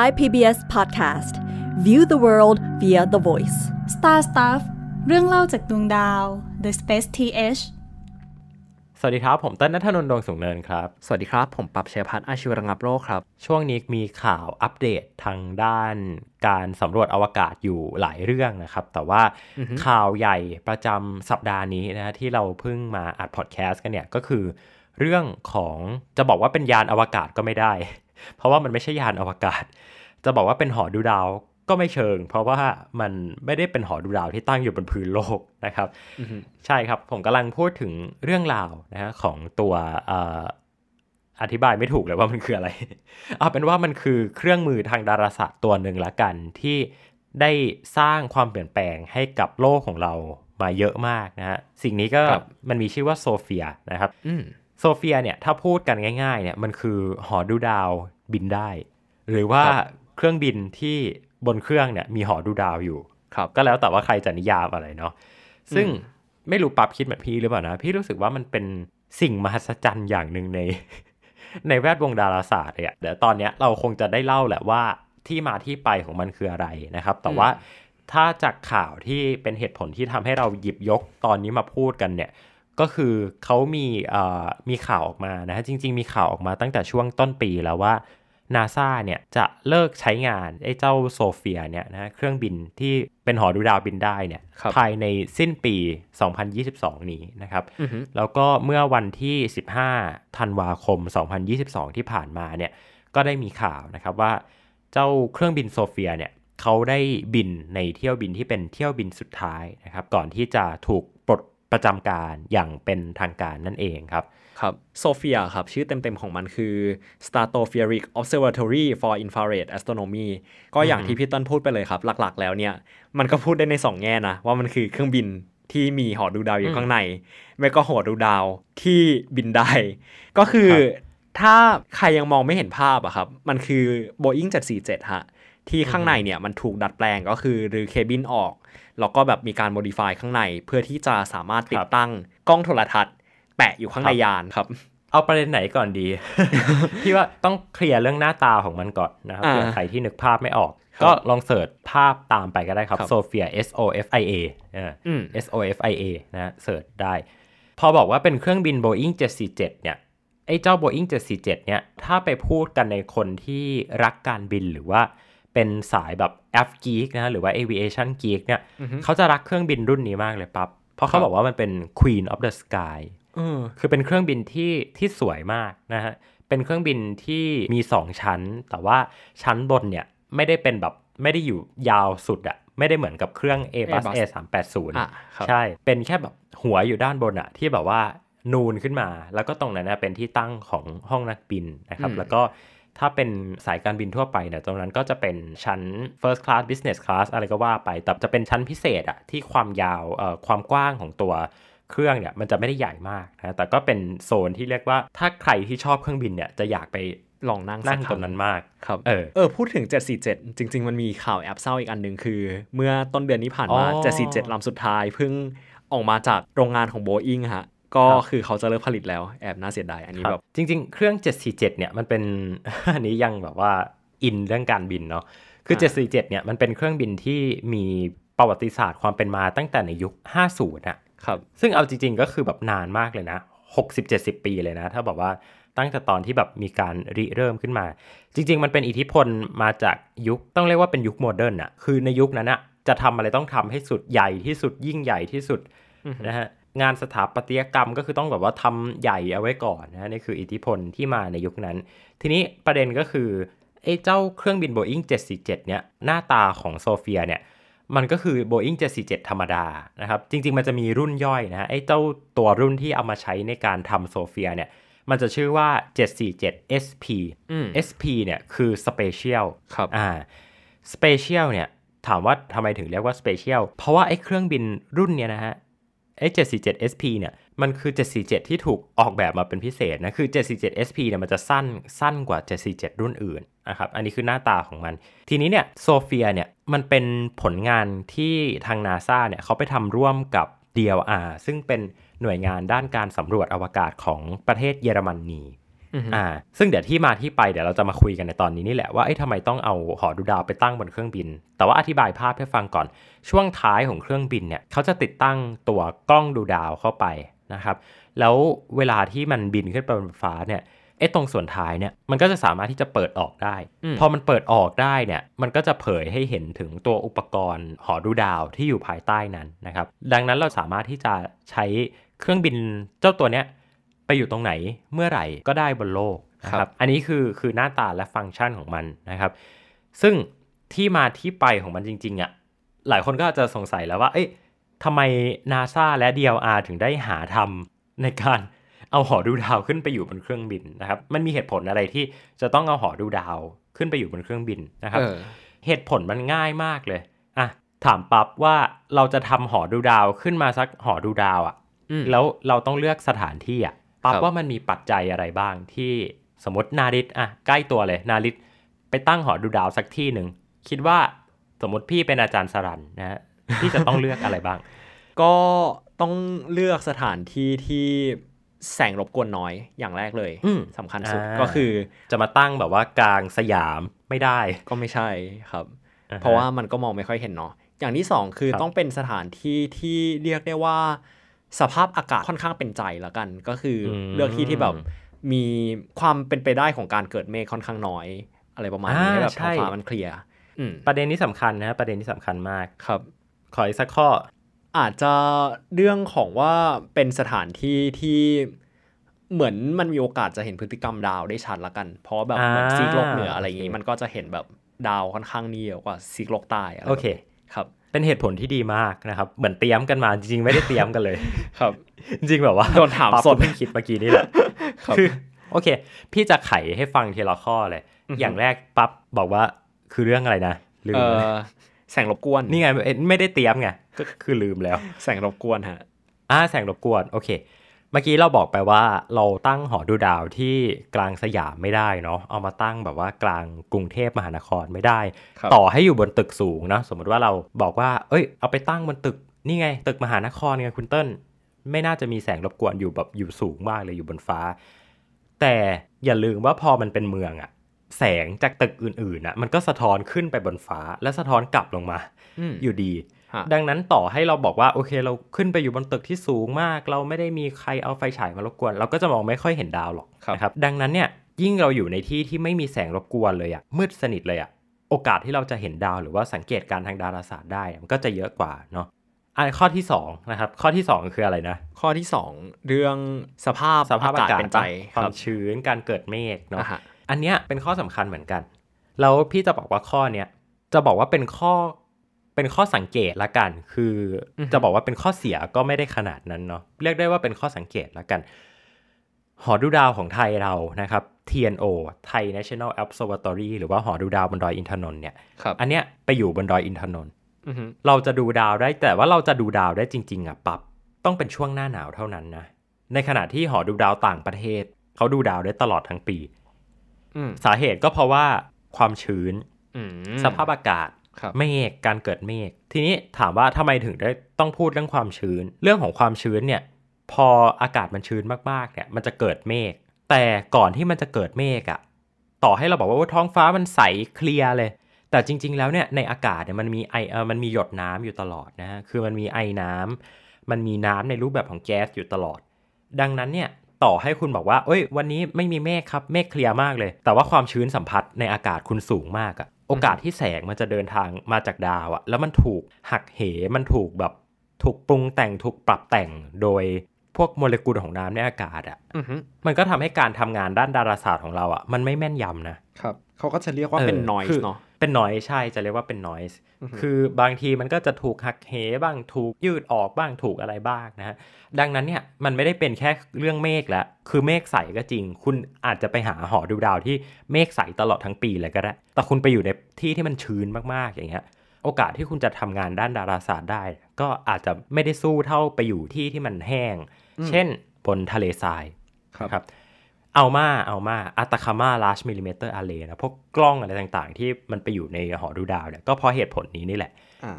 Thai PBS Podcast View the world via the voice Star Stuff เรื่องเล่าจากดวงดาว The Space TH สวัสดีครับ ผมเต้นนัทนนท์ดวงสูงเนินครับ สวัสดีครับ ผมปรับเชยพัฒน์อาชีวระงับโรคครับ ช่วงนี้มีข่าวอัปเดตทางด้านการสำรวจอวกาศอยู่หลายเรื่องนะครับ แต่ว่าข่าวใหญ่ประจำสัปดาห์นี้นะที่เราเพิ่งมาอัดพอดแคสต์กันเนี่ยก็คือเรื่องของจะบอกว่าเป็นยานอวกาศก็ไม่ได้ เพราะว่ามันไม่ใช่ยานอวกาศ จะบอกว่าเป็นหอดูดาวก็ไม่เชิง เพราะว่ามันไม่ได้เป็นหอดูดาวที่ตั้งอยู่บนพื้นโลกนะครับใช่ครับผมกำลังพูดถึงเรื่องราวนะฮะของตัวเอ่ออธิบายไม่ถูกเลยว่ามันคืออะไร เอาเป็นว่ามันคือเครื่องมือทางดาราศาสตร์ตัวหนึ่งละกันที่ได้สร้างความเปลี่ยนแปลงให้กับโลกของเรามาเยอะมากนะฮะสิ่งนี้ก็ครับมันมีชื่อว่าโซเฟียนะครับอืม โซเฟียเนี่ยถ้าพูดกันง่ายๆเนี่ยมันคือหอดูดาวบินได้ หรือว่าครับเครื่องบินที่บนเครื่องเนี่ยมีหอดูดาวอยู่ครับก็แล้วแต่ว่าใครจะนิยามอะไรเนาะซึ่งอืมไม่รู้ปับคิดเหมือนพี่หรือเปล่านะ พี่รู้สึกว่ามันเป็นสิ่งมหัศจรรย์อย่างหนึ่งใน ในแวดวงดาราศาสตร์เลยอะเดี๋ยวตอนเนี้ยเราคงจะได้เล่าแหละว่าที่มาที่ไปของมันคืออะไรนะครับ แต่ว่าถ้าจากข่าวที่เป็นเหตุผลที่ทำให้เราหยิบยกตอนนี้มาพูดกันเนี่ย ก็คือเขามีเอ่อมีข่าวออกมานะฮะจริง ๆ มีข่าวออกมาตั้งแต่ช่วงต้นปีแล้วว่านาซาเนี่ยจะเลิกใช้งานไอ้เจ้าโซเฟียเนี่ยนะฮะเครื่องบินที่เป็นหอดูดาวบินได้เนี่ยครับภายในสิ้นปี 2022 นี้นะครับอือฮึแล้วก็เมื่อวันที่ 15 ธันวาคม 2022 ที่ผ่านมาเนี่ยก็ได้มีข่าวนะครับว่าเจ้าเครื่องบินโซเฟียเนี่ยเขาได้บินในเที่ยวบินที่เป็นเที่ยวบินสุดท้ายนะครับก่อนที่จะถูกปลด ประจำการอย่างเป็นทางการนั่นเองครับครับโซเฟียครับชื่อเต็มๆของมันคือ Stratospheric Observatory for Infrared Astronomy ก็อย่างที่พี่ต้นพูดไปเลยครับ หลักๆ แล้วเนี่ย มันก็พูดได้ในสองแง่นะ ว่ามันคือเครื่องบินที่มีหอดูดาวอยู่ข้างในไม่ก็หอดูดาวที่บินได้ ก็คือครับถ้าใครยังมองไม่เห็นภาพอะครับ มันคือ Boeing 747 ฮะ ที่ข้างในเนี่ยมันถูกดัดแปลงก็คือรื้อเคบินออก แล้วก็แบบมีการโมดิฟายข้างใน เพื่อที่จะสามารถติดตั้งกล้องโทรทัศน์ แปะอยู่ข้างในยานครับเอาประเด็นไหนก่อนดี พี่ว่าต้องเคลียร์เรื่องหน้าตาของมันก่อนนะครับอ่าเผื่อใครที่นึกภาพไม่ออกครับก็ลองเสิร์ชภาพตามไปก็ได้ครับครับโซเฟีย S O F I A เอออืม S O F I A นะฮะเสิร์ชได้ พอบอกว่าเป็นเครื่องบิน Boeing 747 เนี่ยไอ้เจ้า Boeing 747 เนี่ยถ้าไปพูดกันในคนที่รักการบินหรือว่า เป็นสายแบบ F geek นะฮะหรือว่า aviation geek เนี่ยเขาจะรักเครื่องบินรุ่นนี้มากเลยปั๊บเพราะเขาบอกว่ามันเป็น Queen of the Sky เออคือเป็นเครื่องบินที่ที่สวยมากนะฮะเป็นเครื่องบินที่มี 2 ชั้น แต่ว่าชั้นบนเนี่ยไม่ได้เป็นแบบไม่ได้อยู่ยาวสุดอะไม่ได้เหมือนกับเครื่อง Airbus Airbus A380 อะครับใช่ เป็นแค่แบบหัวอยู่ด้านบนอะที่แบบว่านูนขึ้นมา แล้วก็ตรงนั้นนะเป็นที่ตั้งของห้องนักบินนะครับ แล้วก็ ถ้าเป็นสายการบินทั่วไปเนี่ยตรงนั้นก็จะเป็นชั้น first class business class อะไรก็ว่าไป แต่จะเป็นชั้นพิเศษอะที่ความยาวเอ่อความกว้างของตัวเครื่องเนี่ยมันจะไม่ได้ใหญ่มากนะแต่ก็เป็นโซนที่เรียกว่าถ้าใครที่ชอบเครื่องบินเนี่ยจะอยากไปลองนั่งสันั่กงคตรงนั้นมากครับเออเออพูดถึง 747 จริง ๆ มันมีข่าวแอบเศร้าอีกอันหนึ่งคือ เมื่อต้นเดือนที่ผ่านมาอ๋อ747ลำสุดท้ายเพิ่งออกมาจากโรงงานของ Boeing ฮะ ก็ครับคือเขาจะเลิกผลิตแล้วแอบน่าเสียดายอันนี้ครับแบบจริง ๆ เครื่อง 747 เนี่ยมันเป็นอันนี้ยังแบบว่าอินเรื่องการบินเนาะคืออ่า747 เนี่ยมันเป็นเครื่องบินที่มีประวัติศาสตร์ความเป็นมาตั้งแต่ในยุค 50น่ะครับซึ่งเอาจริง ๆ ก็คือแบบนานมากเลยนะ 60-70 ปีเลยนะ ถ้าบอกว่าตั้งแต่ตอนที่แบบมีการริเริ่มขึ้นมา จริง ๆ มันเป็นอิทธิพลมาจากยุคต้องเรียกว่าเป็นยุค modern อะคือในยุคนั้นอะจะทำอะไรต้องทำให้สุดใหญ่ที่สุดยิ่งใหญ่ที่สุดนะฮะ งานสถาปัตยกรรมก็คือต้องแบบว่าทำใหญ่เอาไว้ก่อนนะฮะนี่คืออิทธิพลที่มาในยุคนั้น ทีนี้ประเด็นก็คือไอ้เจ้าเครื่องบิน Boeing 747 เนี่ยหน้าตาของโซเฟียเนี่ยมันก็คือ Boeing 747 ธรรมดานะครับ จริง ๆ มันจะมีรุ่นย่อยนะฮะไอ้เจ้าตัวรุ่นที่เอามาใช้ในการทำโซเฟียเนี่ยมันจะชื่อว่า 747 SP อืม SP เนี่ยคือ Special ครับอ่า Special เนี่ยถามว่าทำไมถึงเรียกว่า Special เพราะว่าไอ้เครื่องบินรุ่นเนี่ยนะฮะ ไอ้747 SP เนี่ยมันคือ 747 ที่ถูกออกแบบมาเป็นพิเศษนะ คือ 747 SP เนี่ยมันจะสั้นสั้นกว่า 747 รุ่นอื่นนะครับ อันนี้คือหน้าตาของมัน ทีนี้เนี่ยโซเฟียเนี่ยมันเป็นผลงานที่ทางนาซาเนี่ยเขาไปทำร่วมกับ DLR ซึ่งเป็นหน่วยงานด้านการสำรวจอวกาศของประเทศเยอรมนี อ่า ซึ่งเดี๋ยวที่มาที่ไปเดี๋ยวเราจะมาคุยกันในตอนนี้นี่แหละว่าไอ้ทำไมต้องเอาหอดูดาวไปตั้งบนเครื่องบิน แต่ว่าอธิบายภาพให้ฟังก่อน ช่วงท้ายของเครื่องบินเนี่ยเขาจะติดตั้งตัวกล้องดูดาวเข้าไปนะครับ แล้วเวลาที่มันบินขึ้นไปบนฟ้าเนี่ยไอ้ตรงส่วนท้ายเนี่ยมันก็จะสามารถที่จะเปิดออกได้ พอมันเปิดออกได้เนี่ยมันก็จะเผยให้เห็นถึงตัวอุปกรณ์หอดูดาวที่อยู่ภายใต้นั้นนะครับ ดังนั้นเราสามารถที่จะใช้เครื่องบินเจ้าตัวเนี้ย ไปอยู่ตรงไหนเมื่อไหร่ก็ได้บนโลกนะครับอันนี้คือคือหน้าตาและฟังก์ชันของมันนะครับ ซึ่งที่มาที่ไปของมันจริงๆอะหลายคนก็อาจจะสงสัยแล้วว่า เอ๊ะทำไมนาซาและ DLR ถึงได้หาทำในการเอาหอดูดาวขึ้นไปอยู่บนเครื่องบินนะครับ มันมีเหตุผลอะไรที่จะต้องเอาหอดูดาวขึ้นไปอยู่บนเครื่องบินนะครับเออเหตุผลมันง่ายมากเลยอะถามปั๊บว่าเราจะทำหอดูดาวขึ้นมาสักหอดูดาวอะอืมแล้วเราต้องเลือกสถานที่อะ ปั๊บครับว่ามันมีปัจจัยอะไรบ้างที่สมมตินาริตอะใกล้ตัวเลยนาริตไปตั้งหอดูดาวสักที่หนึ่งคิดว่าสมมติพี่เป็นอาจารย์สรันนะฮะพี่จะต้องเลือกอะไรบ้าง ก็ต้องเลือกสถานที่ที่แสงรบกวนน้อยอย่างแรกเลยอืมสำคัญสุดอ่าก็คือจะมาตั้งแบบว่ากลางสยามไม่ได้ก็ไม่ใช่ครับอ่าฮะเพราะว่ามันก็มองไม่ค่อยเห็นเนาะอย่างที่สองคือครับต้องเป็นสถานที่ที่เรียกได้ว่า สภาพอากาศค่อนข้างเป็นใจละกัน ก็คืออมเลือกที่ที่แบบมีความเป็นไปได้ของการเกิดเมฆค่อนข้างน้อย อะไรประมาณนี้อ่าให้แบบใช่ท้องฟ้ามันเคลียร์อืมประเด็นนี้สำคัญนะประเด็นนี้สำคัญมากครับ ขออีกสักข้อ อาจจะเรื่องของว่าเป็นสถานที่ที่เหมือนมันมีโอกาสจะเห็นพฤติกรรมดาวได้ชัดละกัน เพราะว่าแบบอ่าเหมือนซีกโลกเหนืออะไรอย่างโอนี้เคมันก็จะเห็นแบบดาวค่อนข้างนี่เยอะกว่าซีกโลกใต้อะไรโอเคครับ เป็นเหตุผลที่ดีมากนะครับเหมือนเตรียมกันมาจริงๆไม่ได้เตรียมกันเลย ครับ จริงๆแบบว่าโดนถามปั๊บสดเพิ่งคิดเมื่อกี้นี่แหละครับคือโอเค พี่จะไขให้ฟังทีละข้อเลย อย่างแรกปั๊บบอกว่าคือเรื่องอะไรนะลืมเอเลยอแสงรบกวนนี่ไงเอ้ยไม่ได้เตรียมไงก็คือลืมแล้ว แสงรบกวนฮะอ่าแสงรบกวนโอเคเมื่อกี้เราบอกไปว่าเราตั้งหอดูดาวที่กลางสยามไม่ได้เนาะเอามาตั้งแบบว่ากลางกรุงเทพมหานครไม่ได้ครับต่อให้อยู่บนตึกสูงนะสมมติว่าเราบอกว่า เอ้ย เอาไปตั้งบนตึกนี่ไง ตึกมหานครไงคุณเติ้ลไม่น่าจะมีแสงรบกวนอยู่แบบอยู่สูงมากเลยอยู่บนฟ้า แต่อย่าลืมว่าพอมันเป็นเมืองอะแสงจากตึกอื่นๆอะมันก็สะท้อนขึ้นไปบนฟ้าและสะท้อนกลับลงมาอืมอยู่ดีฮะ ดังนั้นต่อให้เราบอกว่าโอเค เราขึ้นไปอยู่บนตึกที่สูงมาก เราไม่ได้มีใครเอาไฟฉายมารบกวน เราก็จะมองไม่ค่อยเห็นดาวหรอกครับนะครับ ดังนั้นเนี่ยยิ่งเราอยู่ในที่ที่ไม่มีแสงรบกวนเลยอะมืดสนิทเลยอะโอกาสที่เราจะเห็นดาวหรือว่าสังเกตการณ์ทางดาราศาสตร์ได้มันก็จะเยอะกว่าเนาะอันข้อที่สองนะครับข้อที่สองคืออะไรนะ ข้อที่สองเรื่องสภาพสภาพอากาศเป็นใจความครับชื้นการเกิดเมฆเนาะอ่าฮะอันเนี้ยเป็นข้อสำคัญเหมือนกันแล้วพี่จะบอกว่าข้อเนี้ยจะบอกว่าเป็นข้อ เป็นข้อสังเกตละกัน คือออฮึจะบอกว่าเป็นข้อเสียก็ไม่ได้ขนาดนั้นเนาะเรียกได้ว่าเป็นข้อสังเกตละกัน หอดูดาวของไทยเรานะครับ TNO ไทย National Observatory หรือว่าหอดูดาวบนดอยอินทนนท์เนี่ยครับอันเนี้ยไปอยู่บนดอยอินทนนท์อือฮึเราจะดูดาวได้แต่ว่าเราจะดูดาวได้จริง ๆอะปับต้องเป็นช่วงหน้าหนาวเท่านั้นนะในขณะที่หอดูดาวต่างประเทศ เขาดูดาวได้ตลอดทั้งปีอืมสาเหตุก็เพราะว่าความชื้นอืมสภาพอากาศครับ เมฆการเกิดเมฆทีนี้ถามว่าทำไมถึงได้ต้องพูดเรื่องความชื้น เรื่องของความชื้นเนี่ย พออากาศมันชื้นมากๆเนี่ย มันจะเกิดเมฆแต่ก่อนที่มันจะเกิดเมฆอะต่อให้เราบอกว่าท้องฟ้ามันใสเคลียร์เลย แต่จริง ๆ แล้วเนี่ยในอากาศเนี่ยมันมีไอเออมันมีหยดน้ำอยู่ตลอดนะคือมันมีไอน้ำมันมีน้ำในรูปแบบของแก๊สอยู่ตลอด ดังนั้นเนี่ยต่อให้คุณบอกว่า เอ้ย วันนี้ไม่มีเมฆครับ เมฆเคลียร์มากเลย แต่ว่าความชื้นสัมผัสในอากาศคุณสูงมากอะ โอกาสที่แสงมันจะเดินทางมาจากดาวอะแล้วมันถูกหักเหมันถูกแบบถูกปรุงแต่งถูกปรับแต่งโดยพวกโมเลกุลของน้ำในอากาศอะอือฮึมันก็ทำให้การทำงานด้านดาราศาสตร์ของเราอะมันไม่แม่นยำนะครับเขาก็จะเรียกว่าเป็นออ noise คือเนาะ เป็น noise ใช่จะเรียกว่าเป็น noise คือบางทีมันก็จะถูกหักเหบ้างถูกยืดออกบ้างถูกอะไรบ้างนะฮะดังนั้นเนี่ยมันไม่ได้เป็นแค่เรื่องเมฆแล้วคือเมฆใสก็จริง คุณอาจจะไปหาหอดูดาวที่เมฆใสตลอดทั้งปีเลยก็ได้ แต่คุณไปอยู่ในที่ที่มันชื้นมากๆอย่างเงี้ยโอกาสที่คุณจะทำงานด้านดาราศาสตร์ได้ ก็อาจจะไม่ได้สู้เท่าไปอยู่ที่ที่มันแห้ง เช่นบนทะเลทรายครับนะครับเอามาเอามาอัตคามาลาชมิลลิเมตรอาร์เรนะพวกกล้องอะไรต่างๆ ที่มันไปอยู่ในหอดูดาวเนี่ยก็เพราะเหตุผลนี้นี่แหละอ่า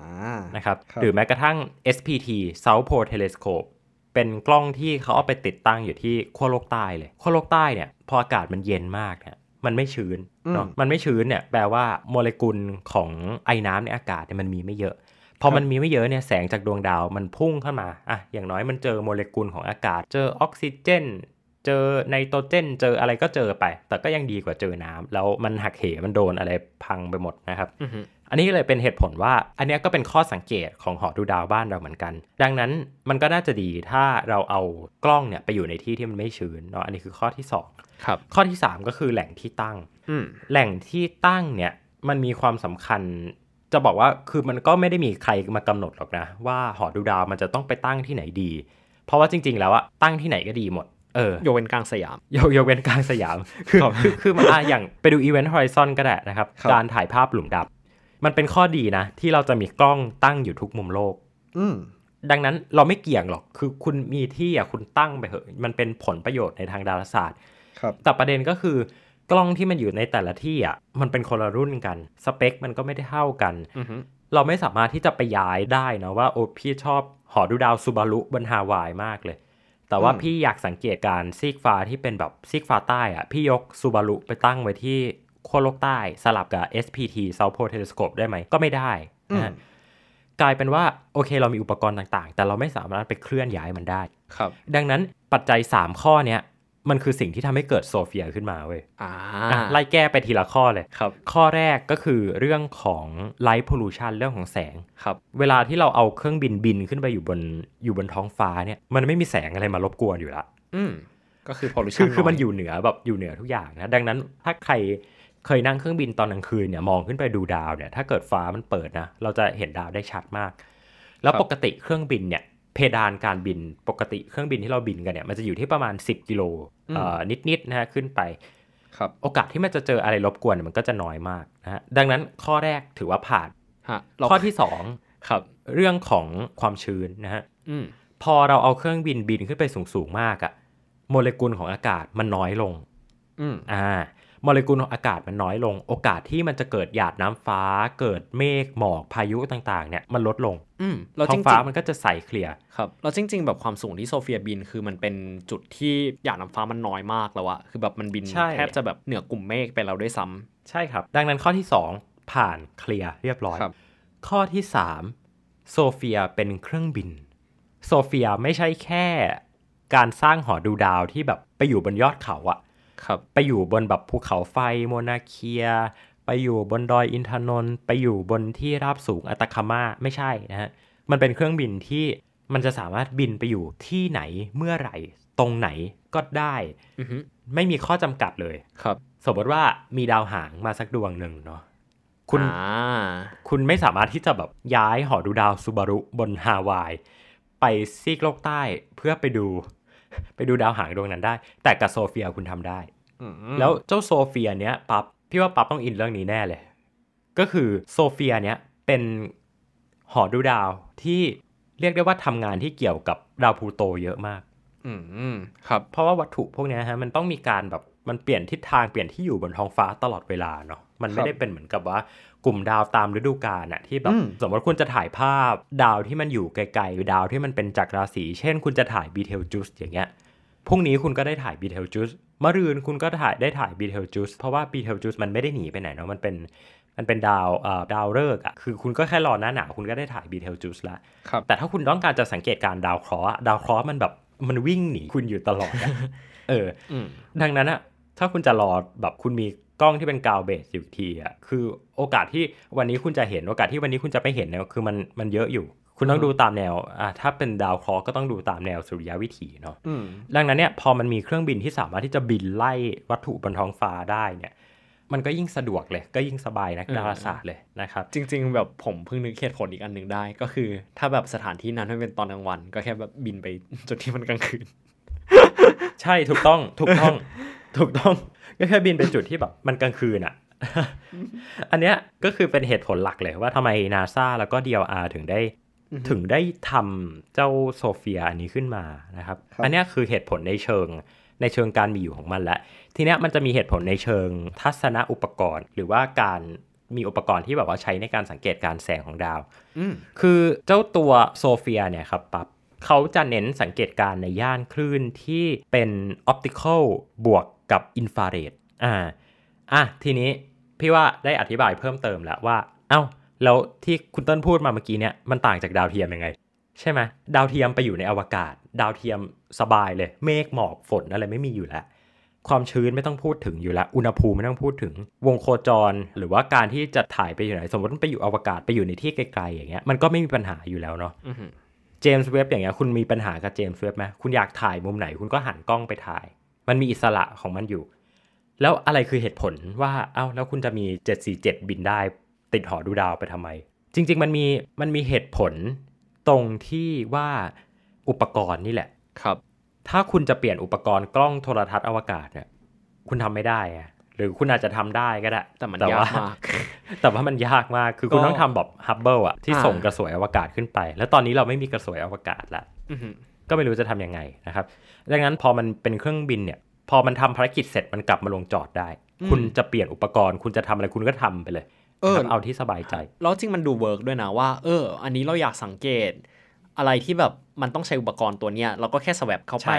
นะครับครับหรือแม้กระทั่ง SPT South Pole Telescope เป็นกล้องที่เขาเอาไปติดตั้งอยู่ที่ขั้วโลกใต้เลยขั้วโลกใต้เนี่ยพออากาศมันเย็นมากเนี่ยมันไม่ชื้นเนาะมันไม่ชื้นเนี่ยแปลว่าโมเลกุลของไอ้น้ำในอากาศเนี่ยมันมีไม่เยอะพอมันมีไม่เยอะเนี่ยแสงจากดวงดาวมันพุ่งเข้ามาอะอย่างน้อยมันเจอโมเลกุลของอากาศ เจอออกซิเจน เจอไนโตรเจนเจออะไรก็เจอไป แต่ก็ยังดีกว่าเจอน้ำแล้วมันหักเหมันโดนอะไรพังไปหมดนะครับอันนี้เลยเป็นเหตุผลว่า อันเนี้ยก็เป็นข้อสังเกตของหอดูดาวบ้านเราเหมือนกัน ดังนั้นมันก็น่าจะดีถ้าเราเอากล้องเนี่ยไปอยู่ในที่ที่มันไม่ชื้นเนาะอันนี้คือข้อที่สองครับข้อที่ 3 ก็คือแหล่งที่ตั้งอืมแหล่งที่ตั้งเนี่ยมันมีความสำคัญจะบอกว่าคือมันก็ไม่ได้มีใครมากำหนดหรอกนะ ว่าหอดูดาวมันจะต้องไปตั้งที่ไหนดี เพราะว่าจริง ๆ แล้วอะตั้งที่ไหนก็ดีหมด เออยกเว้นกลางสยามยกยกเว้นกลางสยาม คือครับคือคือมาอะอย่างไปดูอีเวนต์ฮอริซอนก็ได้นะครับครับ การถ่ายภาพหลุมดำมันเป็นข้อดีนะ ที่เราจะมีกล้องตั้งอยู่ทุกมุมโลก อืมดังนั้นเราไม่เกี่ยงหรอก คือคุณมีที่อะคุณตั้งไปเถอะ มันเป็นผลประโยชน์ในทางดาราศาสตร์ ครับ แต่ประเด็นก็คือกล้องที่มันอยู่ในแต่ละที่อะ มันเป็นคนละรุ่นกัน สเปคมันก็ไม่ได้เท่ากันอือฮึเราไม่สามารถที่จะไปย้ายได้นะว่าโอ้พี่ชอบหอดูดาวซูบารุบนฮาวายมากเลย แต่ว่าพี่อยากสังเกตการซีกฟ้าที่เป็นแบบซีกฟ้าใต้อะพี่ยกซูบารุไปตั้งไว้ที่ขั้วโลกใต้สลับกับ SPT South Pole Telescope ได้ไหมก็ไม่ได้นะฮะกลายเป็นว่าโอเคเรามีอุปกรณ์ต่างๆ แต่เราไม่สามารถไปเคลื่อนย้ายมันได้ครับ ดังนั้นปัจจัย 3 ข้อเนี้ย มันคือสิ่งที่ทำให้เกิดโซเฟียขึ้นมาเว้ยอ่าอะไล่แก้ไปทีละข้อเลยครับ ข้อแรกก็คือเรื่องของ light pollution เรื่องของแสงครับ เวลาที่เราเอาเครื่องบินบินขึ้นไปอยู่บนอยู่บนท้องฟ้าเนี่ยมันไม่มีแสงอะไรมารบกวนอยู่ละ อืมก็คือ pollution คือคือมันยอยู่เหนือแบบอยู่เหนือทุกอย่างนะดังนั้นถ้าใครเคยนั่งเครื่องบินตอนกลางคืนเนี่ยมองขึ้นไปดูดาวเนี่ยถ้าเกิดฟ้ามันเปิดนะเราจะเห็นดาวได้ชัดมาก แล้วครับปกติเครื่องบินเนี่ย เพดานการบินปกติเครื่องบินที่เราบินกันเนี่ยมันจะอยู่ที่ประมาณ 10 กิโลเอ่อนิดๆนะฮะขึ้นไปครับโอกาสที่มันจะเจออะไรรบกวนเนยมันก็จะน้อยมากนะฮะดังนั้นข้อแรกถือว่าผ่านฮะเราข้อที่สองครับ เรื่องของความชื้นนะฮะอืมพอเราเอาเครื่องบินบินขึ้นไปสูงๆมากอะโมเลกุลของอากาศมันน้อยลงอืมอ่า โมเลกุลของอากาศมันน้อยลง โอกาสที่มันจะเกิดหยาดน้ำฟ้า เกิดเมฆหมอกพายุต่างๆเนี่ยมันลดลงอืมเราท้จอริงงฟ้าๆมันก็จะใสเคลียร์ครับแล้วจริง ๆ แบบความสูงที่โซเฟียบินคือมันเป็นจุดที่หยาดน้ำฟ้ามันน้อยมากแล้วอะคือแบบมันบินใช่แทบจะแบบเหนือกลุ่มเมฆไปแล้วด้วยซ้ำใช่ครับ ดังนั้นข้อที่ 2 ผ่านเคลียร์เรียบร้อยครับข้อที่3โซเฟียเป็นเครื่องบินโซเฟียไม่ใช่แค่การสร้างหอดูดาวที่แบบไปอยู่บนยอดเขาอะ ครับไปอยู่บนแบบภูเขาไฟเมานาเคอา ไปอยู่บนดอยอินทนนท์ไปอยู่บนที่ราบสูงอัตาคามาไม่ใช่นะฮะมันเป็นเครื่องบินที่มันจะสามารถบินไปอยู่ที่ไหนเมื่อไหร่ ตรงไหนก็ได้อือฮึไม่มีข้อจำกัดเลยครับ สมมติว่ามีดาวหางมาสักดวงหนึ่งเนาะคุณอ่าคุณไม่สามารถที่จะแบบย้ายหอดูดาวซูบารุบนฮาวาย ไปซีกโลกใต้เพื่อไปดู ไปดูดาวหางดวงนั้นได้ แต่กับโซเฟียคุณทำได้แล้วเจ้าโซเฟียเนี้ยปั๊บพี่ว่าปั๊บต้องอินเรื่องนี้แน่เลย ก็คือโซเฟียเนี้ยเป็นหอดูดาวที่เรียกได้ว่าทำงานที่เกี่ยวกับดาวพลูโตเยอะมาก อืมครับ เพราะว่าวัตถุพวกเนี้ยฮะมันต้องมีการแบบมันเปลี่ยนทิศทางเปลี่ยนที่อยู่บนท้องฟ้าตลอดเวลาเนาะมันไม่ได้เป็นเหมือนกับว่า กลุ่มดาวตามฤดูกาลอะที่แบบอืมสมมติคุณจะถ่ายภาพดาวที่มันอยู่ไกลๆดาวที่มันเป็นจักรราศีเช่น คุณจะถ่ายบีเทลจูสอย่างเงี้ยพรุ่งนี้คุณก็ได้ถ่ายบีเทลจูสมะรืนคุณก็ถ่ายได้ถ่ายบีเทลจูสเพราะว่าบีเทลจูสมันไม่ได้หนีไปไหนเนาะมันเป็นมันเป็นดาวเอ่อดาวฤกษ์อะคือคุณก็แค่รอหน้าหนาวคุณก็ได้ถ่ายบีเทลจูสละครับแต่ถ้าคุณต้องการจะสังเกตการณ์ดาวเคราะห์อะดาวเคราะห์มันแบบมันวิ่งหนีคุณอยู่ตลอดอะเอออืมดังนั้นอะถ้าคุณจะรอแบบคุณมี กล้องที่เป็นกาวเบสอยู่ทีอะคือโอกาสที่วันนี้คุณจะเห็นโอกาสที่วันนี้คุณจะไม่เห็นเนี่ยคือมันมันเยอะอยู่ คุณต้องดูตามแนวอ่าถ้าเป็นดาวเคราะห์ก็ต้องดูตามแนวสุริยวิถีเนาะอืมดังนั้นเนี่ยพอมันมีเครื่องบินที่สามารถที่จะบินไล่วัตถุบนท้องฟ้าได้เนี่ยมันก็ยิ่งสะดวกเลยก็ยิ่งสบายนักดาราศาสตร์เลยนะครับ จริง ๆ แบบผมเพิ่งนึกเหตุผลอีกอันหนึ่งได้ ก็คือ ถ้าแบบสถานที่นั้นไม่เป็นตอนกลางวัน ก็แค่แบบบินไปจุดที่มันกลางคืน ใช่ถูกต้องถูกต้อง ถูกต้องก็แค่บินไปจุดที่แบบมันกลางคืนอะอันเนี้ยก็คือเป็นเหตุผลหลักเลยว่าทำไมนาซาแล้วก็ DLR ถึงได้ ถึงได้ทำเจ้าโซเฟียอันนี้ขึ้นมานะครับครับอันเนี้ยคือเหตุผลในเชิงในเชิงการมีอยู่ของมันแหละ ทีเนี้ยมันจะมีเหตุผลในเชิงทัศนอุปกรณ์ หรือว่าการมีอุปกรณ์ที่แบบว่าใช้ในการสังเกตการแสงของดาวอืมคือเจ้าตัวโซเฟียเนี่ยครับปับ เขาจะเน้นสังเกตการณ์ในย่านคลื่นที่เป็น optical บวกกับอินฟราเรดอ่าอะทีนี้พี่ว่าได้อธิบายเพิ่มเติมแล้วว่า เอ้า แล้วที่คุณต้นพูดมาเมื่อกี้เนี่ยมันต่างจากดาวเทียมยังไง ใช่ไหมดาวเทียมไปอยู่ในอวกาศ ดาวเทียมสบายเลย เมฆหมอกฝนอะไรไม่มีอยู่แล้ว ความชื้นไม่ต้องพูดถึงอยู่แล้ว อุณหภูมิไม่ต้องพูดถึง วงโคจร หรือว่าการที่จะถ่ายไปอยู่ไหน สมมติมันไปอยู่อวกาศไปอยู่ในที่ไกลๆอย่างเงี้ย มันก็ไม่มีปัญหาอยู่แล้วเนาะ เจมส์เว็บอย่างเงี้ยคุณมีปัญหากับเจมส์เว็บไหมคุณอยากถ่ายมุมไหนคุณก็หันกล้องไปถ่าย มันมีอิสระของมันอยู่ แล้วอะไรคือเหตุผลว่าเอ้าแล้วคุณจะมี 747 บินได้ ติดหอดูดาวไปทำไม จริง ๆ มันมีมันมีเหตุผลตรงที่ว่าอุปกรณ์นี่แหละครับ ถ้าคุณจะเปลี่ยนอุปกรณ์กล้องโทรทัศน์อวกาศเนี่ยคุณทำไม่ได้อะ หรือคุณอาจจะทำได้ก็ได้ แต่มันว่ยากมาก แต่ว่ามันยากมาก คือคุณก็ต้องทำแบบฮับเบิลอะที่อ่าส่งกระสวยอวกาศขึ้นไป แล้วตอนนี้เราไม่มีกระสวยอวกาศละอือหือก็ไม่รู้จะทำยังไงนะครับ ดังนั้นพอมันเป็นเครื่องบินเนี่ย พอมันทำภารกิจเสร็จมันกลับมาลงจอดได้ คุณจะเปลี่ยนอุปกรณ์ คุณจะทำอะไรคุณก็ทำไปเลย เออนะครับเอาที่สบายใจ แล้วจริงมันดู work ด้วยนะว่า เออ อันนี้เราอยากสังเกต อะไรที่แบบมันต้องใช้อุปกรณ์ตัวเนี้ยเราก็แค่ swap เข้าไป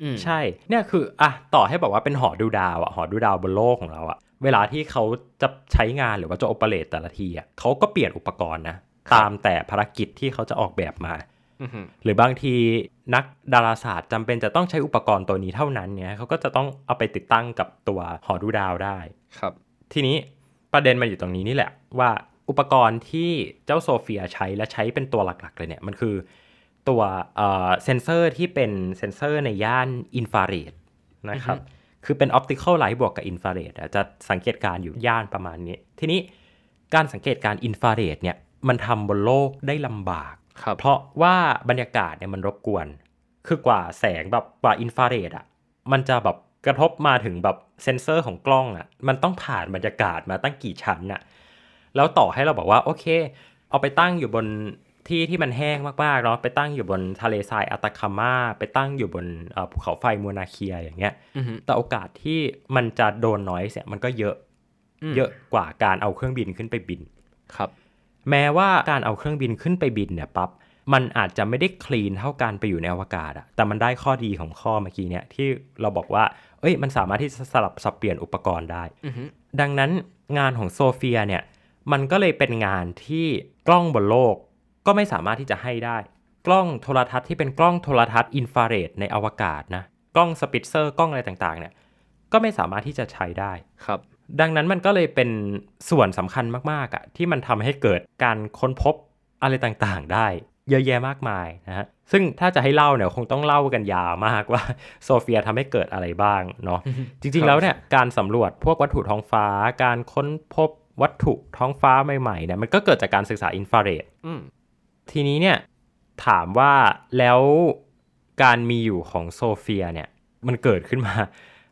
ใช่อืมใช่เนี่ยคืออะต่อให้บอกว่าเป็นหอดูดาวอะหอดูดาวบนโลกของเราอะเวลาที่เขาจะใช้งานหรือว่าจะ operate แต่ละทีอะเขาก็เปลี่ยนอุปกรณ์นะตามแต่ภารกิจที่เขาจะออกแบบมาอือหือหรือบางทีนักดาราศาสตร์จำเป็นจะต้องใช้อุปกรณ์ตัวนี้เท่านั้นเนี่ยเขาก็จะต้องเอาไปติดตั้งกับตัวหอดูดาวได้ครับ ทีนี้ประเด็นมันอยู่ตรงนี้นี่แหละว่าอุปกรณ์ที่เจ้าโซเฟียใช้และใช้เป็นตัวหลัก ๆ เลยเนี่ยมันคือ ตัวเอ่อเซนเซอร์ที่เป็นเซนเซอร์ในย่านอินฟราเรดนะครับ คือเป็น optical light บวกกับอินฟราเรดจะสังเกตการณ์อยู่ย่านประมาณนี้ ทีนี้การสังเกตการอินฟราเรดเนี่ยมันทำบนโลกได้ลำบากครับเพราะว่าบรรยากาศเนี่ยมันรบกวน คือกว่าแสงแบบกว่าอินฟราเรดอะมันจะแบบกระทบมาถึงแบบเซนเซอร์ของกล้องอะมันต้องผ่านบรรยากาศมาตั้งกี่ชั้นอะแล้วต่อให้เราบอกว่าโอเค เอาไปตั้งอยู่บน ที่ที่มันแห้งมากๆเนาะไปตั้งอยู่บนทะเลทรายอัตาคามาไปตั้งอยู่บนเอ่อภูเขาไฟเมานาเคอาอย่างเงี้ยอือหือแต่โอกาสที่มันจะโดน noise เนี่ยมันก็เยอะอืมเยอะกว่าการเอาเครื่องบินขึ้นไปบินครับ แม้ว่าการเอาเครื่องบินขึ้นไปบินเนี่ยปั๊บมันอาจจะไม่ได้คลีนเท่าการไปอยู่ในอวกาศอะแต่มันได้ข้อดีของข้อเมื่อกี้เนี่ยที่เราบอกว่า เอ้ย มันสามารถที่จะสลับสับเปลี่ยนอุปกรณ์ได้อือหือดังนั้นงานของโซเฟียเนี่ย มันก็เลยเป็นงานที่กล้องบนโลก ก็ไม่สามารถที่จะให้ได้ กล้องโทรทัศน์ที่เป็นกล้องโทรทัศน์อินฟราเรดในอวกาศนะ กล้องสปิตเซอร์กล้องอะไรต่างๆ เนี่ย ก็ไม่สามารถที่จะใช้ได้ครับ ดังนั้นมันก็เลยเป็นส่วนสำคัญมากๆอะที่มันทำให้เกิดการค้นพบอะไรต่างๆ ได้ เยอะแยะมากมายนะฮะซึ่งถ้าจะให้เล่าเนี่ยคงต้องเล่ากันยาวมากว่าโซเฟียทำให้เกิดอะไรบ้างเนาะจริงๆแล้วเนี่ยการสำรวจพวกวัตถุท้องฟ้า การค้นพบวัตถุท้องฟ้าใหม่ๆเนี่ยมันก็เกิดจากการศึกษาอินฟราเรดอืม ทีนี้เนี่ยถามว่าแล้วการมีอยู่ของโซเฟียเนี่ยมันเกิดขึ้นมา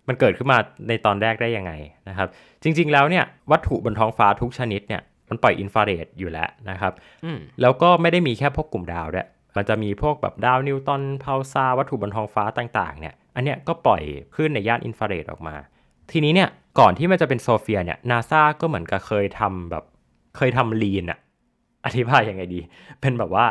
มันเกิดขึ้นมาในตอนแรกได้ยังไงนะครับ จริง ๆ แล้วเนี่ยวัตถุบนท้องฟ้าทุกชนิดเนี่ยมันปล่อยอินฟราเรดอยู่แล้วนะครับอืมแล้วก็ไม่ได้มีแค่พวกกลุ่มดาวด้วยมันจะมีพวกแบบดาวนิวตรอน pulsar วัตถุบนท้องฟ้าต่างๆ เนี่ย อันเนี้ยก็ปล่อยคลื่นในย่านอินฟราเรดออกมา ทีนี้เนี่ยก่อนที่มันจะเป็นโซเฟียเนี่ยนาซาก็เหมือนกับเคยทำแบบเคยทำ lean อะ อธิบายยังไงดี เป็นแบบว่า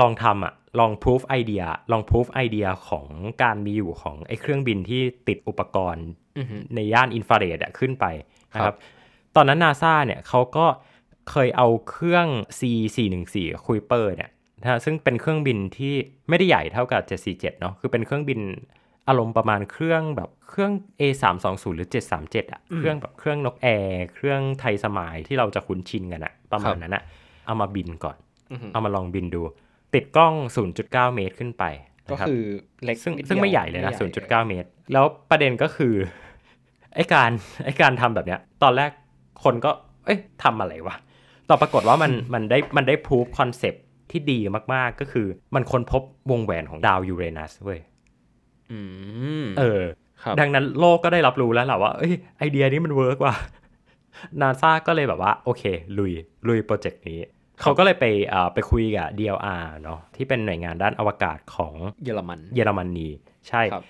ลองทำอะลองพิสูจไอเดียลองพิสูจไอเดียของการมีอยู่ของไอ้เครื่องบินที่ติดอุปกรณ์อือหือในย่านอินฟราเรดอะขึ้นไปนะคครัรับบตอนนั้นนาซาเนี่ยเขาก็เคยเอาเครื่อง C 4 1 4คุยเปอร์เนี่ยนะฮะซึ่งเป็นเครื่องบินที่ไม่ได้ใหญ่เท่ากับ 747 เนาะคือเป็นเครื่องบินอารมณ์ประมาณเครื่องแบบเครื่อง A 3 2 0หรือ 737อะเครื่องแบบเครื่องนกแอร์เครื่องไทยสมัยที่เราจะคุ้นชินกันอะประมาณนั้นอะ เอามาบินก่อนอือหือเอามาลองบินดู ติดกล้อง 0.9 เมตรขึ้นไป ก็นะครับคือเล็กซึ่งนิดเดีวซึ่งไม่ใหญ่เลยนะไม่ใหญ่0.9 เมตร แล้วประเด็นก็คือไอ้การไอ้การทำแบบเนี้ย ตอนแรกคนก็ เอ้ยทำอะไรวะแต่ปรากฏว่ามันมันได้มันได้ proof concept ที่ดีมากๆก็คือมันค้นพบวงแหวนของดาวยูเรนัสเว้ยอืมเออครับดังนั้นโลกก็ได้รับรู้แล้วแหละว่า เอ้ยไอเดียนี้มัน work ว่ะนาซาก็เลยแบบว่า โอเค ลุย ลุยโปรเจกต์นี้ เขาก็เลยไปเอ่อไปคุยกับ DLR เนาะที่เป็นหน่วยงานด้านอวกาศของเยอรมันเยอรมนีใช่ครับ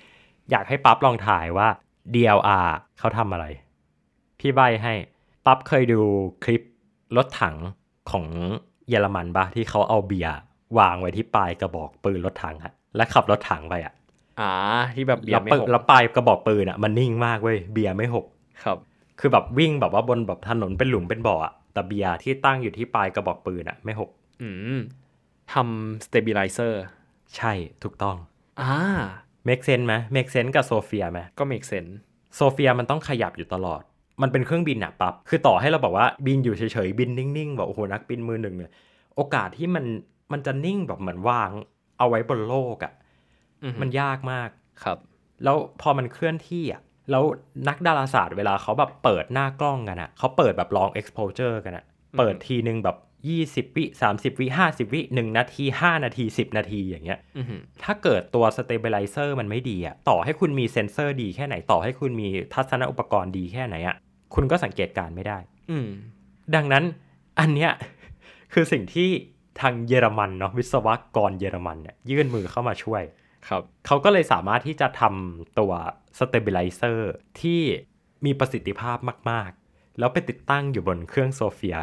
อยากให้ปั๊บลองถ่ายว่า DLR เขาทำอะไร พี่ใบให้ปั๊บเคยดูคลิปรถถังของเยอรมันปะที่เขาเอาเบียร์วางไว้ที่ปลายกระบอกปืนรถถังอะและขับรถถังไปอะอ่าที่แบบเบียแล้วร์ไม่ปืนหกแล้วปลายกระบอกปืนอะมันนิ่งมากเว้ยเบียร์ไม่หกครับ คือแบบวิ่งแบบว่าบนแบบถนนเป็นหลุมเป็นบ่ออะ แต่เบียร์ที่ตั้งอยู่ที่ปลายกระบอกปืนอะไม่หกอืมทำ stabilizer ใช่ถูกต้องอ่า make sense ไหม make sense กับโซเฟียไหมก็ make sense โซเฟียมันต้องขยับอยู่ตลอด มันเป็นเครื่องบินอะปั๊บคือต่อให้เราบอกว่าบินอยู่เฉยๆบินนิ่งๆแบบโอ้โหนักบินมือหนึ่งเนี่ยโอกาสที่มันมันจะนิ่งแบบเหมือนวาง เอาไว้บนโลกอะอือฮึมันยากมากครับ แล้วพอมันเคลื่อนที่อะ แล้วนักดาราศาสตร์เวลาเขาแบบเปิดหน้ากล้องกันอะเขาเปิดแบบลอง exposure กันอะเปิดทีนึงแบบ20วิ30วิ50วิ1นาที5นาที10นาทีอย่างเงี้ยอือฮึถ้าเกิดตัว stabilizer มันไม่ดีอะต่อให้คุณมีเซ็นเซอร์ดีแค่ไหนต่อให้คุณมีทัศนอุปกรณ์ดีแค่ไหนอะคุณก็สังเกตการณ์ไม่ได้ อืมดังนั้นอันเนี้ยคือสิ่งที่ทางเยอรมันเนาะวิศวกรเยอรมันเนี่ยยื่นมือเข้ามาช่วย ครับเขาก็เลยสามารถที่จะทำตัว stabilizer ที่มีประสิทธิภาพมาก ๆ แล้วไปติดตั้งอยู่บนเครื่องโซเฟีย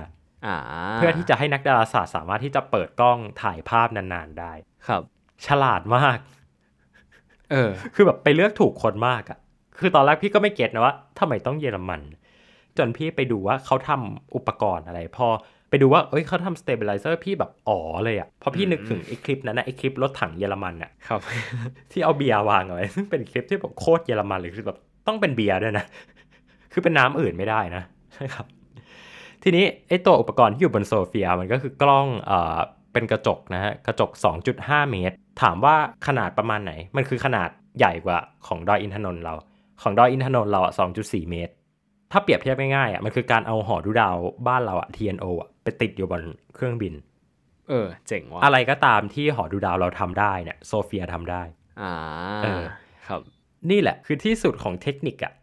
อ่าเพื่อที่จะให้นักดาราศาสตร์สามารถที่จะเปิดกล้องถ่ายภาพนานๆได้ ครับ ฉลาดมาก เออ คือแบบไปเลือกถูกคนมากอะคือตอนแรกพี่ก็ไม่เก็ตนะว่าทำไมต้องเยอรมัน จนพี่ไปดูว่าเขาทำอุปกรณ์อะไร พอ ไปดูว่าเอ้ยเขาทำ stabilizer พี่แบบอ๋อเลยอะเพราะพี่นึกถึงไอ้คลิปนั้นนะไอ้คลิปรถถังเยอรมันอะครับ ที่เอาเบียร์วางเอาไว้ซึ่งเป็นคลิปที่แบบโคตรเยอรมันเลยคือแบบต้องเป็นเบียร์ด้วยนะ คือเป็นน้ำอื่นไม่ได้นะนะครับ ทีนี้ไอ้ตัวอุปกรณ์ที่อยู่บนโซเฟียมันก็คือกล้องเอ่อเป็นกระจกนะฮะกระจก 2.5 เมตร ถามว่าขนาดประมาณไหน มันคือขนาดใหญ่กว่าของดอยอินทนนท์เรา ของดอยอินทนนท์เราอะ2.4 เมตร ถ้าเปรียบเทียบง่ายๆอะมันคือการเอาหอดูดาวบ้านเราอะ TNO อะ ไปติดอยู่บนเครื่องบิน เออ เจ๋งว่ะอะไรก็ตามที่หอดูดาวเราทำได้เนี่ยโซเฟียทำได้ อ่าเออครับ นี่แหละคือที่สุดของเทคนิคอะ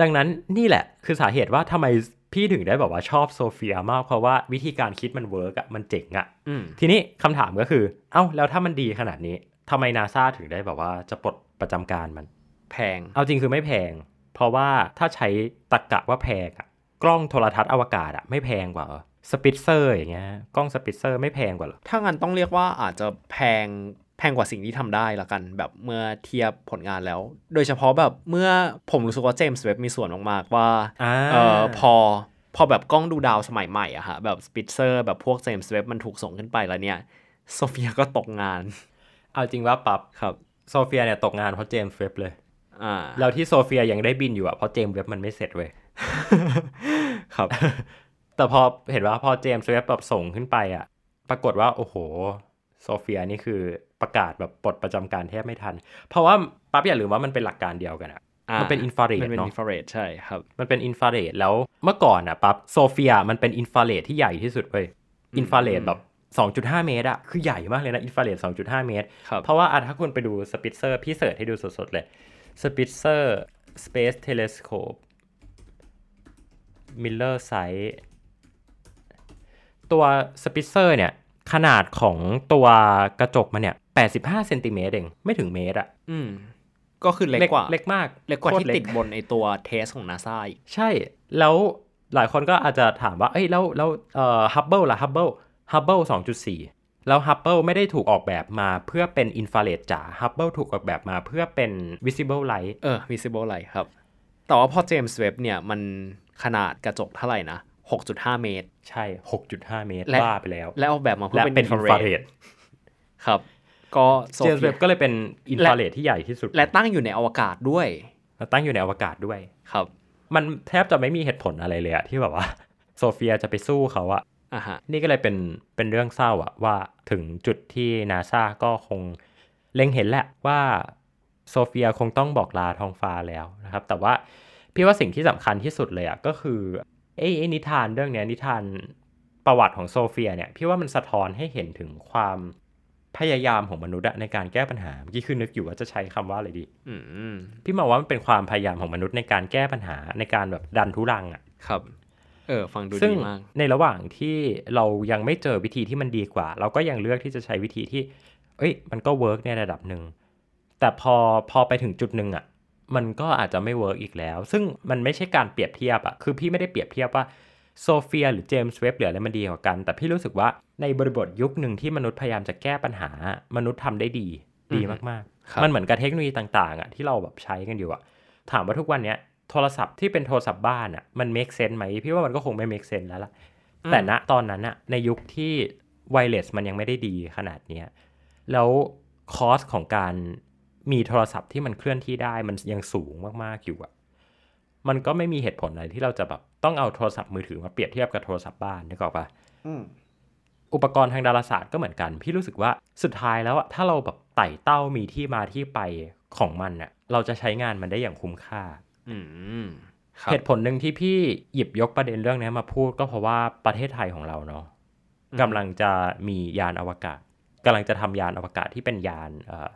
ดังนั้นนี่แหละคือสาเหตุว่าทำไมพี่ถึงได้แบบว่าชอบโซเฟียมากเพราะว่าวิธีการคิดมัน work อะมันเจ๋งอะอืมทีนี้คำถามก็คือ เอ้าแล้วถ้ามันดีขนาดนี้ทำไมนาซาถึงได้แบบว่าจะปลดประจำการมัน แพง เอาจริงคือไม่แพง เพราะว่าถ้าใช้ตรรกะว่าแพงอะกล้องโทรทรรศน์อวกาศอะไม่แพงกว่า สปิตเซอร์อย่างเงี้ยกล้องสปิตเซอร์ไม่แพงกว่าเหรอ ถ้างั้นต้องเรียกว่าอาจจะแพงแพงกว่าสิ่งที่ทำได้ละกัน แบบเมื่อเทียบผลงานแล้ว โดยเฉพาะแบบเมื่อผมรู้สึกว่าเจมส์เว็บบ์มีส่วนมากๆว่าอ่าเอ่อพอพอแบบกล้องดูดาวสมัยใหม่อะฮะแบบสปิตเซอร์แบบพวกเจมส์เว็บบ์มันถูกส่งขึ้นไปแล้วเนี่ยโซเฟียก็ตกงาน เอาจริงว่าปับครับโซเฟียเนี่ยตกงานเพราะเจมส์เว็บเลยอ่าแล้วที่โซเฟียยังได้บินอยู่อะเพราะเจมส์เว็บมันไม่เสร็จเว้ยครับ แต่พอเห็นว่าพอเจมส์เว็บแบบส่งขึ้นไปอะปรากฏว่า โอ้โห โซเฟียนี่คือประกาศแบบปลดประจำการแทบไม่ทัน เพราะว่าปั๊บอย่าลืมว่ามันเป็นหลักการเดียวกันอะอ่ามันเป็นอินฟราเรดมันเป็นเนาะอินฟราเรดใช่ครับ มันเป็นอินฟราเรดแล้วเมื่อก่อนอะปั๊บโซเฟียมันเป็นอินฟราเรดที่ใหญ่ที่สุดเว้ยอินฟราเรดแบบ 2.5 เมตรอะคือใหญ่มากเลยนะอินฟราเรด2.5 เมตรครับเพราะว่าอะถ้าคุณไปดูสปิตเซอร์พี่เสิร์ชให้ดูสดๆเลย Spitzer Space Telescope Mirror Size ตัว Spitzer เนี่ย ขนาดของตัวกระจกมันเนี่ย85เซนติเมตรเองไม่ถึงเมตรอะอืม ก็คือเล็กกว่า เล็กมาก เล็กกว่าโคตที่รติดบนไอตัวเทสของนาซาอีกใช่ แล้วหลายคนก็อาจจะถามว่า เอ้ย แล้วแล้วเอ่อ Hubble ล่ะ Hubble Hubble 2.4แล้ว Hubble ไม่ได้ถูกออกแบบมาเพื่อเป็นอินฟราเรดจ๋า Hubble ถูกออกแบบมาเพื่อเป็น visible light เออ visible light ครับ แต่ว่าพอเจมส์เว็บเนี่ยมันขนาดกระจกเท่าไหร่นะ 6.5 เมตร ใช่ 6.5 เมตรและบ้าไปแล้ว และออกแบบมาเพื่อเป็นอินฟฟราราเรเรดครับ โซเฟียก็ เจมส์เว็บก็เลยเป็นอินฟราเรดที่ใหญ่ที่สุด และตั้งอยู่ในอวกาศด้วยแล้วตั้งอยู่ในอวกาศด้วยครับ มันแทบจะไม่มีเหตุผลอะไรเลยอะที่แบบว่า โซเฟียจะไปสู้เขาอะอะฮะนี่ก็เลยเป็นเป็นเรื่องเศร้าอะว่าถึงจุดที่นาซาก็คงเล็งเห็นแหละว่าโซเฟียคงต้องบอกลาท้องฟ้าแล้วนะครับ แต่ว่าพี่ว่าสิ่งที่สำคัญที่สุดเลยอะก็คือ ไอ้ไอ้นิทานเรื่องเนี้ยนิทานประวัติของโซเฟียเนี่ยพี่ว่ามันสะท้อนให้เห็นถึงความพยายามของมนุษย์อะในการแก้ปัญหาเมื่อกี้คือนึกอยู่ว่าจะใช้คำว่าอะไรดีอืพี่มองว่ามันเป็นความพยายามของมนุษย์ในการแก้ปัญหาในการแบบดันทุรังอะครับ เออฟังดูซึ่งดีมากในระหว่างที่เรายังไม่เจอวิธีที่มันดีกว่า เราก็ยังเลือกที่จะใช้วิธีที่ เอ้ย มันก็ work ในระดับหนึ่งแต่พอพอไปถึงจุดหนึ่งอะ่ะ มันก็อาจจะไม่ work อีกแล้ว ซึ่งมันไม่ใช่การเปรียบเทียบอะ่ะคือพี่ไม่ได้เปรียบเทียบว่าโซเฟียหรือเจมส์เว็บหรืออะไรมันดีกว่ากัน แต่พี่รู้สึกว่าในบริบทยุคหนึ่งที่มนุษย์พยายามจะแก้ปัญหา มนุษย์ทำได้ดีดีมากครับๆมันเหมือนกับเทคโนโลยีต่างๆอะที่เราแบบใช้กันอยู่อะถามว่าทุกวันเนี้ยโทรศัพท์ที่เป็นโทรศัพท์บ้านอะมัน make sense ไหมพี่ว่ามันก็คงไม่ make sense แล้วล่ะแต่ณตอนนั้นอะในยุคที่ไวเลสมันยังไม่ได้ดีขนาดเนี้ยแล้วคอสของการ มีโทรศัพท์ที่มันเคลื่อนที่ได้มันยังสูงมากๆอยู่อะมันก็ไม่มีเหตุผลอะไรที่เราจะแบบต้องเอาโทรศัพท์มือถือมาเปรียบเทียบกับโทรศัพท์บ้านนึกออกปะอุปกรณ์ทางดาราศาสตร์ก็เหมือนกัน พี่รู้สึกว่าสุดท้ายแล้วอะถ้าเราแบบไต่เต้ามีที่มาที่ไปของมันอะเราจะใช้งานมันได้อย่างคุ้มค่าอืมครับเหตุผลหนึ่งที่พี่หยิบยกประเด็นเรื่องนี้มาพูดก็เพราะว่าประเทศไทยของเราเนาะกำลังจะมียานอวกาศกำลังจะทำยานอวกาศที่เป็นยานเอ่อ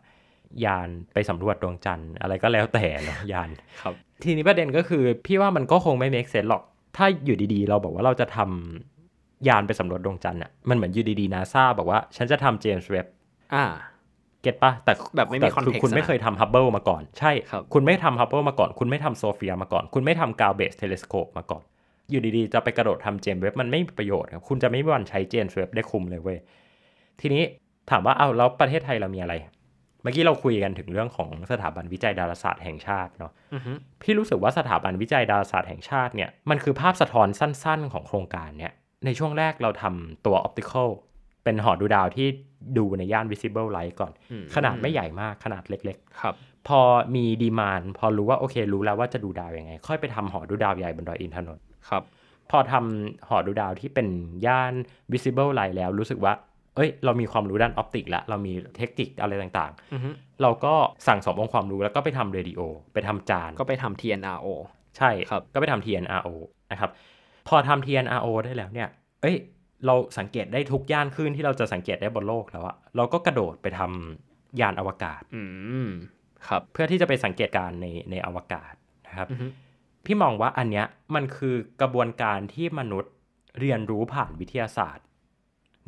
ยานไปสำรวจดวงจันทร์อะไรก็แล้วแต่เนาะยานครับ ทีนี้ประเด็นก็คือ พี่ว่ามันก็คงไม่ make sense หรอก ถ้าอยู่ดีๆ เราบอกว่าเราจะทำยานไปสำรวจดวงจันทร์อะมันเหมือนอยู่ดีๆนาซาบอกว่า ฉันจะทำเจมส์เว็บอ่า get ปะแต่แบบไม่มีแต่ context คุณไม่อะนะเคยทำฮับเบิลมาก่อน ใช่ครับคุณไม่ทำฮับเบิลมาก่อน คุณไม่ทำโซเฟียมาก่อน คุณไม่ทำ ground-based telescope มาก่อน อยู่ดีๆ จะไปกระโดดทำเจมส์เว็บมันไม่มีประโยชน์ครับ คุณจะไม่มีวันใช้เจมส์เว็บได้คุ้มเลยเว้ย ทีนี้ถามว่าเอาแล้วประเทศไทยเรามีอะไรเมื่อกี้เราคุยกันถึงเรื่องของสถาบันวิจัยดาราศาสตร์แห่งชาติเนาะอือฮึพี่รู้สึกว่าสถาบันวิจัยดาราศาสตร์แห่งชาติเนี่ยมันคือภาพสะท้อนสั้น ๆ ของโครงการเนี่ยในช่วงแรกเราทำตัว optical เป็นหอดูดาวที่ดูในย่าน visible light ก่อนอืมขนาดไม่ใหญ่มากขนาดเล็กครับๆพอมี demand พอรู้ว่าโอเค รู้แล้วว่าจะดูดาวยังไง ค่อยไปทำหอดูดาวใหญ่บนดอยอินทนนท์ครับ พอทำหอดูดาวที่เป็นย่าน visible light แล้วรู้สึกว่า เอ้ย เรามีความรู้ด้าน optic แล้วเรามีเทคนิคอะไรต่างอือฮึๆเราก็สั่งสมองค์ความรู้แล้วก็ไปทำเรดิโอ ไปทำจาน ก็ไปทำ TNRO ใช่ครับ ก็ไปทำ TNRO นะครับ พอทำ TNRO ได้แล้วเนี่ย เอ้ย เราสังเกตได้ทุกย่านคลื่นที่เราจะสังเกตได้บนโลกแล้วอะเราก็กระโดดไปทำยานอวกาศอืมครับ เพื่อที่จะไปสังเกตการณ์ในในอวกาศนะครับอือฮึพี่มองว่าอันเนี้ยมันคือกระบวนการที่มนุษย์เรียนรู้ผ่านวิทยาศาสตร์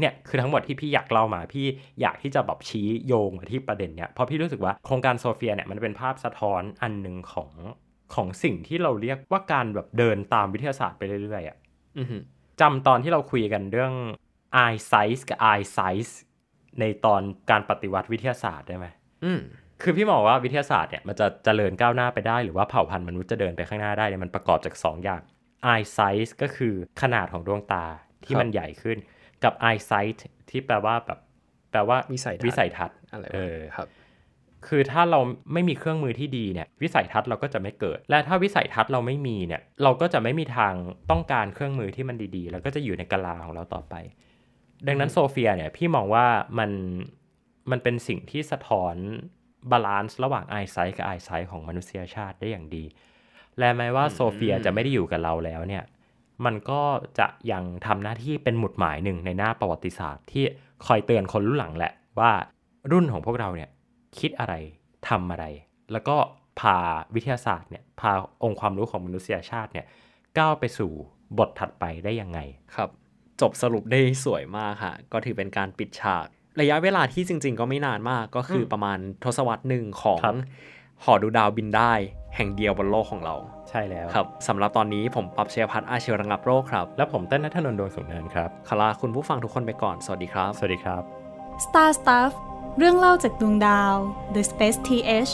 เนี่ยคือทั้งหมดที่พี่อยากเล่ามาพี่อยากที่จะแบบชี้โยงมาที่ประเด็นเนี้ยเพราะพี่รู้สึกว่าโครงการโซเฟียเนี่ยมันเป็นภาพสะท้อนอันหนึ่งของของสิ่งที่เราเรียกว่าการแบบเดินตามวิทยาศาสตร์ไปเรื่อยๆอะอือฮึจำตอนที่เราคุยกันเรื่อง eye size กับ eye size ในตอนการปฏิวัติวิทยาศาสตร์ได้ไหมอืมคือพี่มองว่าวิทยาศาสตร์เนี่ยมันจะเจริญก้าวหน้าไปได้ หรือว่าเผ่าพันธุ์มนุษย์จะเดินไปข้างหน้าได้เนี่ยมันประกอบจาก2อย่าง eye size ก็คือขนาดของดวงตาที่ครับมันใหญ่ขึ้น กับ eye sight ที่แปลว่าแบบแปลว่าวิสัยทัศน์วิสัยทัศน์อะไรวะเออครับ คือถ้าเราไม่มีเครื่องมือที่ดีเนี่ย วิสัยทัศน์เราก็จะไม่เกิด และถ้าวิสัยทัศน์เราไม่มีเนี่ย เราก็จะไม่มีทางต้องการเครื่องมือที่มันดีๆ แล้วก็จะอยู่ในกะลาของเราต่อไป ดังนั้นโซเฟียเนี่ยพี่มองว่ามันมันเป็นสิ่งที่สะท้อน balance ระหว่าง eye size กับ eye sight ของมนุษยชาติได้อย่างดี และแม้ว่าโซเฟียจะไม่ได้อยู่กับเราแล้วเนี่ย มันก็จะยังทำหน้าที่เป็นหมุดหมายหนึ่งในหน้าประวัติศาสตร์ ที่คอยเตือนคนรุ่นหลังแหละว่ารุ่นของพวกเราเนี่ยคิดอะไรทำอะไร แล้วก็พาวิทยาศาสตร์เนี่ยพาองค์ความรู้ของมนุษยชาติเนี่ยก้าวไปสู่บทถัดไปได้ยังไงครับ จบสรุปได้สวยมากค่ะ ก็ถือเป็นการปิดฉาก ระยะเวลาที่จริง ๆ ก็ไม่นานมากก็คืออมประมาณทศวรรษหนึ่งของครับหอดูดาวบินได้ แห่งเดียวบนโลกของเรา ใช่แล้วครับสำหรับตอนนี้ผมปรับเชียพัฒน์อาเชียวระงับโรคครับ แล้วผมเต้นนัทนนท์ดวงสุงเนินครับขอลาคุณผู้ฟังทุกคนไปก่อน สวัสดีครับ สวัสดีครับ Star Stuff เรื่องเล่าจากดวงดาว The Space TH